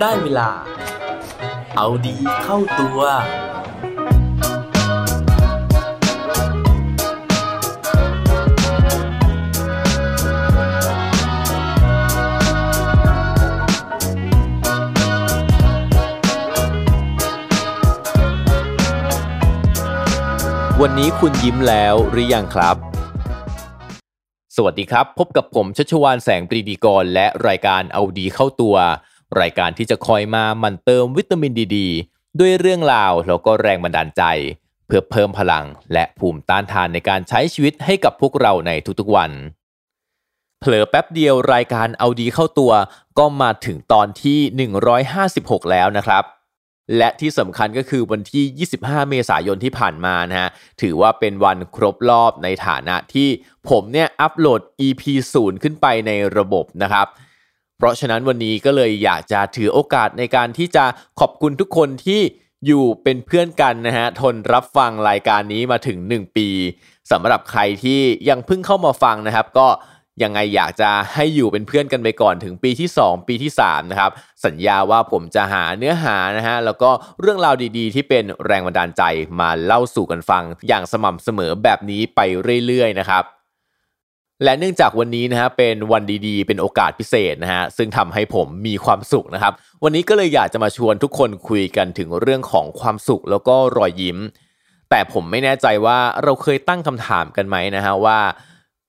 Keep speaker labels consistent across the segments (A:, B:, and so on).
A: ได้เวลา เอาดีเข้าตัว
B: วันนี้คุณยิ้มแล้วหรือยังครับ สวัสดีครับ พบกับผมชัชวานแสงปรีดีกร และรายการเอาดีเข้าตัว รายการที่จะคอยมามันเติมวิตามินดีดด้วยเรื่องราวแล้วก็แรงบันดาลใจ เพื่อเพิ่มพลังและภูมิต้านทานในการใช้ชีวิตให้กับพวกเราในทุกๆวัน เผลอแป๊บเดียวรายการเอาดีเข้าตัว ก็มาถึงตอนที่ 156 แล้วนะครับ และที่สำคัญก็คือวันที่ 25 เมษายนที่ผ่านมานะฮะถือว่าเป็นวันครบรอบในฐานะที่ผมเนี่ยอัปโหลด EP 0 ขึ้นไปในระบบนะครับ เพราะฉะนั้นวันนี้ก็เลยอยากจะถือโอกาสในการที่จะขอบคุณทุกคนที่อยู่เป็นเพื่อนกันนะฮะทนรับฟังรายการนี้มาถึง 1 ปีสำหรับใครที่ยังเพิ่งเข้ามาฟังนะครับ ก็ยังไงอยากจะให้อยู่เป็นเพื่อนกันไปก่อนถึงปีที่ 2 ปีที่3นะครับสัญญาว่าผมจะหาเนื้อหานะฮะแล้วก็เรื่องราวดีๆ ที่เป็นแรงบันดาลใจมาเล่าสู่กันฟัง อย่างสม่ำเสมอแบบนี้ไปเรื่อยๆนะครับ และเนื่องจากวันนี้นะฮะเป็นวันดีๆ เป็นโอกาสพิเศษนะฮะซึ่งทำให้ผมมีความสุขนะครับ วันนี้ก็เลยอยากจะมาชวนทุกคนคุยกันถึงเรื่องของความสุขแล้วก็รอยยิ้ม แต่ผมไม่แน่ใจว่าเราเคยตั้งคำถามกันไหมนะฮะว่า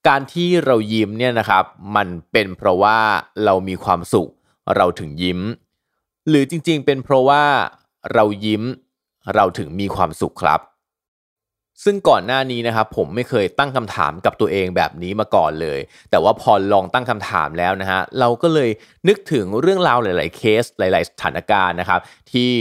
B: การที่เรายิ้มเนี่ยนะครับ มันเป็นเพราะว่าเรามีความสุข เราถึงยิ้ม หรือจริงๆ เป็นเพราะว่าเรายิ้ม เราถึงมีความสุขครับ ซึ่งก่อนหน้านี้นะครับผมไม่เคยตั้งคำถามกับตัวเองแบบนี้มาก่อนเลย แต่ว่าพอลองตั้งคำถามแล้วนะฮะเราก็เลยนึกถึงเรื่องราวหลาย ๆ เคสหลาย ๆ สถานการณ์นะครับที่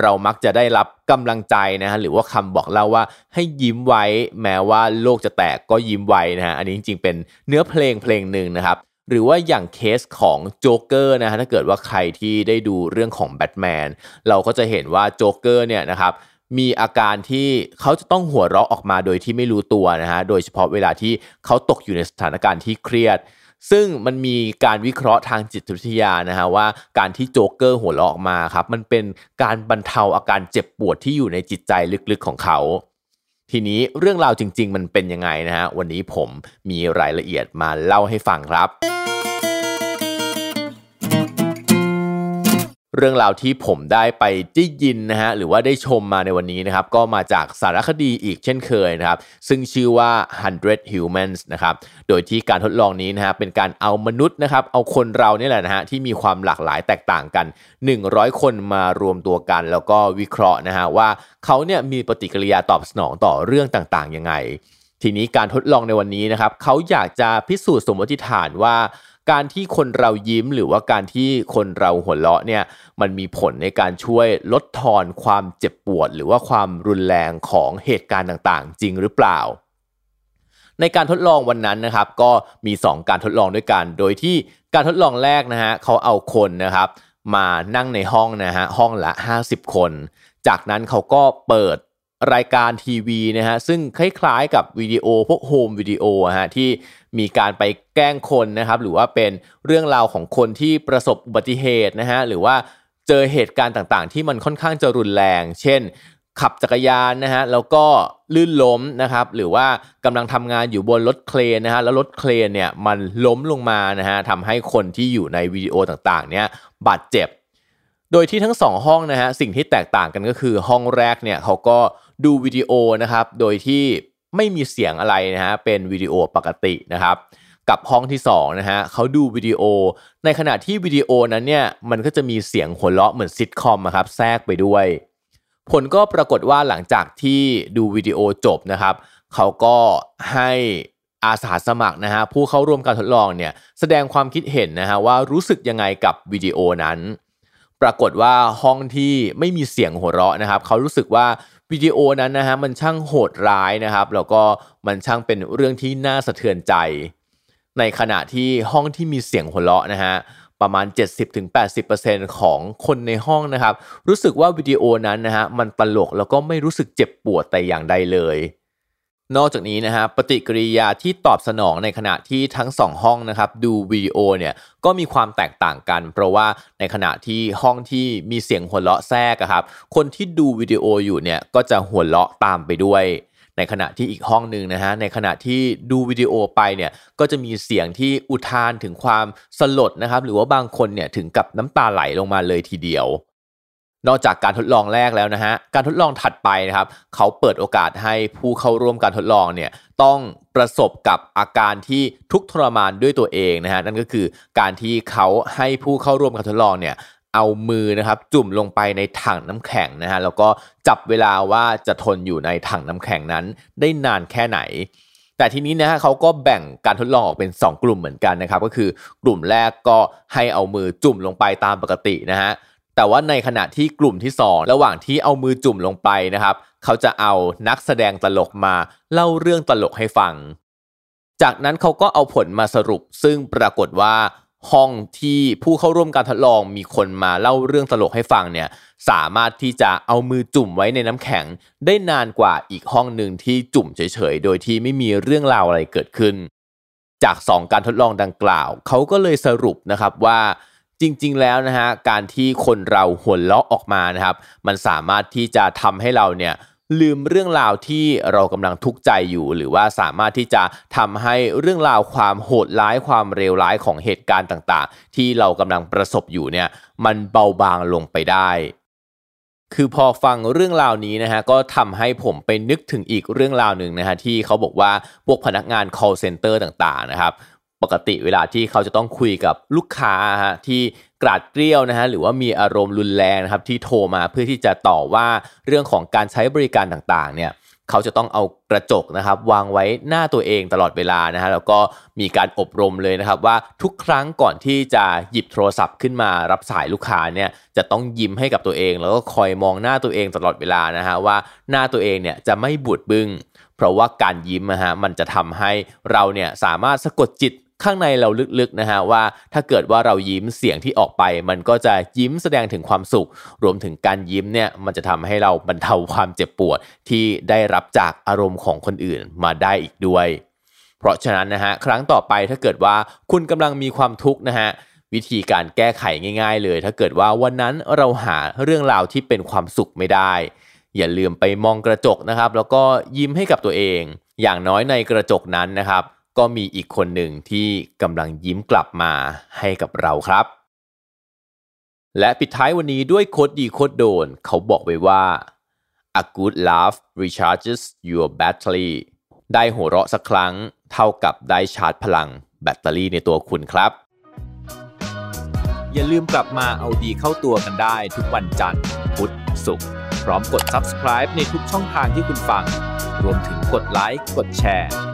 B: เรามักจะได้รับกำลังใจนะฮะหรือว่าคำบอกเล่าว่าให้ยิ้มไว้แม้ว่าโลกจะแตกก็ยิ้มไว้นะฮะอันนี้จริง ๆ เป็นเนื้อเพลงเพลงหนึ่งนะครับหรือว่าอย่างเคสของโจ๊กเกอร์นะฮะถ้าเกิดว่าใครที่ได้ดูเรื่องของแบทแมนเราก็จะเห็นว่าโจ๊กเกอร์เนี่ยนะครับ มีอาการที่เขาจะต้องหัวเราะออกมาโดยที่ไม่รู้ตัวนะฮะ โดยเฉพาะเวลาที่เขาตกอยู่ในสถานการณ์ที่เครียด ซึ่งมันมีการวิเคราะห์ทางจิตวิทยานะฮะว่าการที่โจ๊กเกอร์หัวเราะออกมาครับ มันเป็นการบรรเทาอาการเจ็บปวดที่อยู่ในจิตใจลึกๆของเขา ทีนี้เรื่องราวจริง ๆ มันเป็นยังไงนะฮะ วันนี้ผมมีรายละเอียดมาเล่าให้ฟังครับ เรื่องราวที่ผมได้ไปได้ยินนะฮะหรือว่าได้ชมมาในวันนี้นะครับก็มาจากสารคดีอีกเช่นเคยนะครับ ซึ่งชื่อว่า 100 Humans นะครับโดยที่การทดลองนี้นะฮะเป็นการเอามนุษย์นะครับเอาคนเราเนี่ยแหละนะฮะที่มีความหลากหลายแตกต่างกัน 100 คนมารวมตัวกัน แล้วก็วิเคราะห์นะฮะว่าเขาเนี่ยมีปฏิกิริยาตอบสนองต่อเรื่องต่างๆยังไง ทีนี้การทดลองในวันนี้นะครับเขาอยากจะพิสูจน์สมมติฐานว่า การที่คนเรายิ้มหรือว่าการที่คนเราหัวเราะเนี่ยมันมีผลในการช่วยลดทอนความเจ็บปวด หรือว่าความรุนแรงของเหตุการณ์ต่างๆ จริงหรือเปล่า ในการทดลองวันนั้นนะครับ ก็มี 2 การทดลองด้วยกัน โดยที่การทดลองแรกนะฮะเขาเอาคนนะครับ มานั่งในห้องนะฮะห้องละ 50 คน จากนั้นเขาก็เปิด รายการทีวีนะฮะซึ่งคล้ายๆกับวิดีโอพวกโฮมวิดีโอฮะที่มีการไปแกล้งคนนะครับหรือว่าเป็นเรื่องราวของคนที่ประสบอุบัติเหตุนะฮะหรือว่าเจอเหตุการณ์ต่างๆ ที่มันค่อนข้างจะรุนแรง เช่น ขับจักรยานนะฮะแล้วก็ลื่นล้มนะครับหรือว่ากำลังทำงานอยู่บนรถเครนนะฮะแล้วรถเครนเนี่ยมันล้มลงมานะฮะทำให้คนที่อยู่ในวิดีโอต่างๆเนี่ยบาดเจ็บ โดยที่ทั้งสองห้องนะฮะสิ่งที่แตกต่างกันก็คือห้องแรกเนี่ยเขาก็ ดูวิดีโอนะครับโดยที่ไม่มีเสียงอะไรนะฮะเป็นวิดีโอปกตินะครับกับห้องที่2นะฮะเขาดูวิดีโอ ในขณะที่วิดีโอนั้นเนี่ยมันก็จะมีเสียงหัวเราะเหมือนซิทคอมครับแทรกไปด้วย ผลก็ปรากฏว่าหลังจากที่ดูวิดีโอจบนะครับเขาก็ให้อาสาสมัครนะฮะผู้เข้าร่วมการทดลองเนี่ยแสดงความคิดเห็นนะฮะว่ารู้สึกยังไงกับวิดีโอนั้น ปรากฏว่าห้องที่ไม่มีเสียงหัวเราะนะครับ เขารู้สึกว่าวิดีโอนั้นนะฮะมันช่างโหดร้ายนะครับ แล้วก็มันช่างเป็นเรื่องที่น่าสะเทือนใจ ในขณะที่ห้องที่มีเสียงหัวเราะนะฮะประมาณ 70-80%ของคนในห้องนะครับ รู้สึกว่าวิดีโอนั้นนะฮะมันตลกแล้วก็ไม่รู้สึกเจ็บปวดแต่อย่างใดเลย นอกจากนี้นะฮะปฏิกิริยาที่ตอบสนองในขณะที่ทั้งสองห้องนะครับดูวิดีโอเนี่ยก็มีความแตกต่างกัน เพราะว่าในขณะที่ห้องที่มีเสียงหัวเราะแทรกครับคนที่ดูวิดีโออยู่เนี่ยก็จะหัวเราะตามไปด้วย ในขณะที่อีกห้องหนึ่งนะฮะในขณะที่ดูวิดีโอไปเนี่ยก็จะมีเสียงที่อุทานถึงความสลดนะครับหรือว่าบางคนเนี่ยถึงกับน้ำตาไหลลงมาเลยทีเดียว นอกจากการทดลองแรกแล้วนะฮะ การทดลองถัดไปนะครับ เขาเปิดโอกาสให้ผู้เข้าร่วมการทดลองเนี่ยต้องประสบกับอาการที่ทุกทรมานด้วยตัวเองนะฮะ นั่นก็คือการที่เขาให้ผู้เข้าร่วมการทดลองเนี่ยเอามือนะครับจุ่มลงไปในถังน้ำแข็งนะฮะแล้วก็จับเวลาว่าจะทนอยู่ในถังน้ำแข็งนั้นได้นานแค่ไหน แต่ทีนี้นะฮะเขาก็แบ่งการทดลองออกเป็น 2 กลุ่มเหมือนกันนะครับ ก็คือกลุ่มแรกก็ให้เอามือจุ่มลงไปตามปกตินะฮะ แต่ว่าในขณะที่กลุ่มที่ 2 ระหว่างที่เอามือจุ่มลงไปนะครับ เขาจะเอานักแสดงตลกมาเล่าเรื่องตลกให้ฟัง จากนั้นเขาก็เอาผลมาสรุป ซึ่งปรากฏว่าห้องที่ผู้เข้าร่วมการทดลองมีคนมาเล่าเรื่องตลกให้ฟังเนี่ยสามารถที่จะเอามือจุ่มไว้ในน้ำแข็ง ได้นานกว่าอีกห้องหนึ่งที่จุ่มเฉยๆ โดยที่ไม่มีเรื่องราวอะไรเกิดขึ้น จาก 2 การทดลองดังกล่าว เขาก็เลยสรุปนะครับว่า จริงๆแล้วนะฮะการที่คนเราหัวเราะออกมานะครับ มันสามารถที่จะทำให้เราเนี่ยลืมเรื่องราวที่เรากำลังทุกข์ใจอยู่ หรือว่าสามารถที่จะทำให้เรื่องราวความโหดร้ายความเลวร้ายของเหตุการณ์ต่างๆ ที่เรากำลังประสบอยู่เนี่ยมันเบาบางลงไปได้คือพอฟังเรื่องราวนี้นะฮะก็ทำให้ผมไปนึกถึงอีกเรื่องราวหนึ่งนะฮะที่เขาบอกว่าพวกพนักงาน call center ต่างๆนะครับ ปกติเวลาที่เขาจะต้องคุยกับลูกค้าฮะที่กราดเกลี้ยวนะฮะหรือว่ามีอารมณ์รุนแรงนะครับที่โทรมาเพื่อที่จะต่อว่าเรื่องของการใช้บริการต่างๆเนี่ยเขาจะต้องเอากระจกนะครับ วางไว้หน้าตัวเองตลอดเวลานะฮะแล้วก็มีการอบรมเลยนะครับ ว่าทุกครั้งก่อนที่จะหยิบโทรศัพท์ขึ้นมารับสายลูกค้าเนี่ยจะต้องยิ้มให้กับตัวเอง แล้วก็คอยมองหน้าตัวเองตลอดเวลานะฮะว่าหน้าตัวเองเนี่ยจะไม่บูดบึง้งเพราะว่าการยิ้มนะฮะมันจะทำให้เราเนี่ยสามารถสะกดจิต ข้างในเราลึกๆนะฮะว่าถ้าเกิดว่าเรายิ้มเสียงที่ออกไป มันก็จะยิ้มแสดงถึงความสุข รวมถึงการยิ้มเนี่ยมันจะทำให้เราบรรเทาความเจ็บปวดที่ได้รับจากอารมณ์ของคนอื่นมาได้อีกด้วย เพราะฉะนั้นนะฮะครั้งต่อไปถ้าเกิดว่าคุณกำลังมีความทุกข์นะฮะวิธีการแก้ไขง่าย ๆ เลย ถ้าเกิดว่าวันนั้นเราหาเรื่องราวที่เป็นความสุขไม่ได้ อย่าลืมไปมองกระจกนะครับ แล้วก็ยิ้มให้กับตัวเอง อย่างน้อยในกระจกนั้นนะครับ ก็มีอีกคนหนึ่งที่กำลังยิ้มกลับมาให้กับเราครับ และปิดท้ายวันนี้ด้วยโคดดีโคดโดน เขาบอกไว้ว่า a good laugh recharges your battery ได้หัวเราะสักครั้ง เท่ากับได้ชาร์จพลังแบตเตอรี่ในตัวคุณครับ อย่าลืมกลับมาเอาดีเข้าตัวกันได้ทุกวันจันทร์พุธศุกร์พร้อมกด subscribe ในทุกช่องทางที่คุณฟัง รวมถึงกดไลค์กดแชร์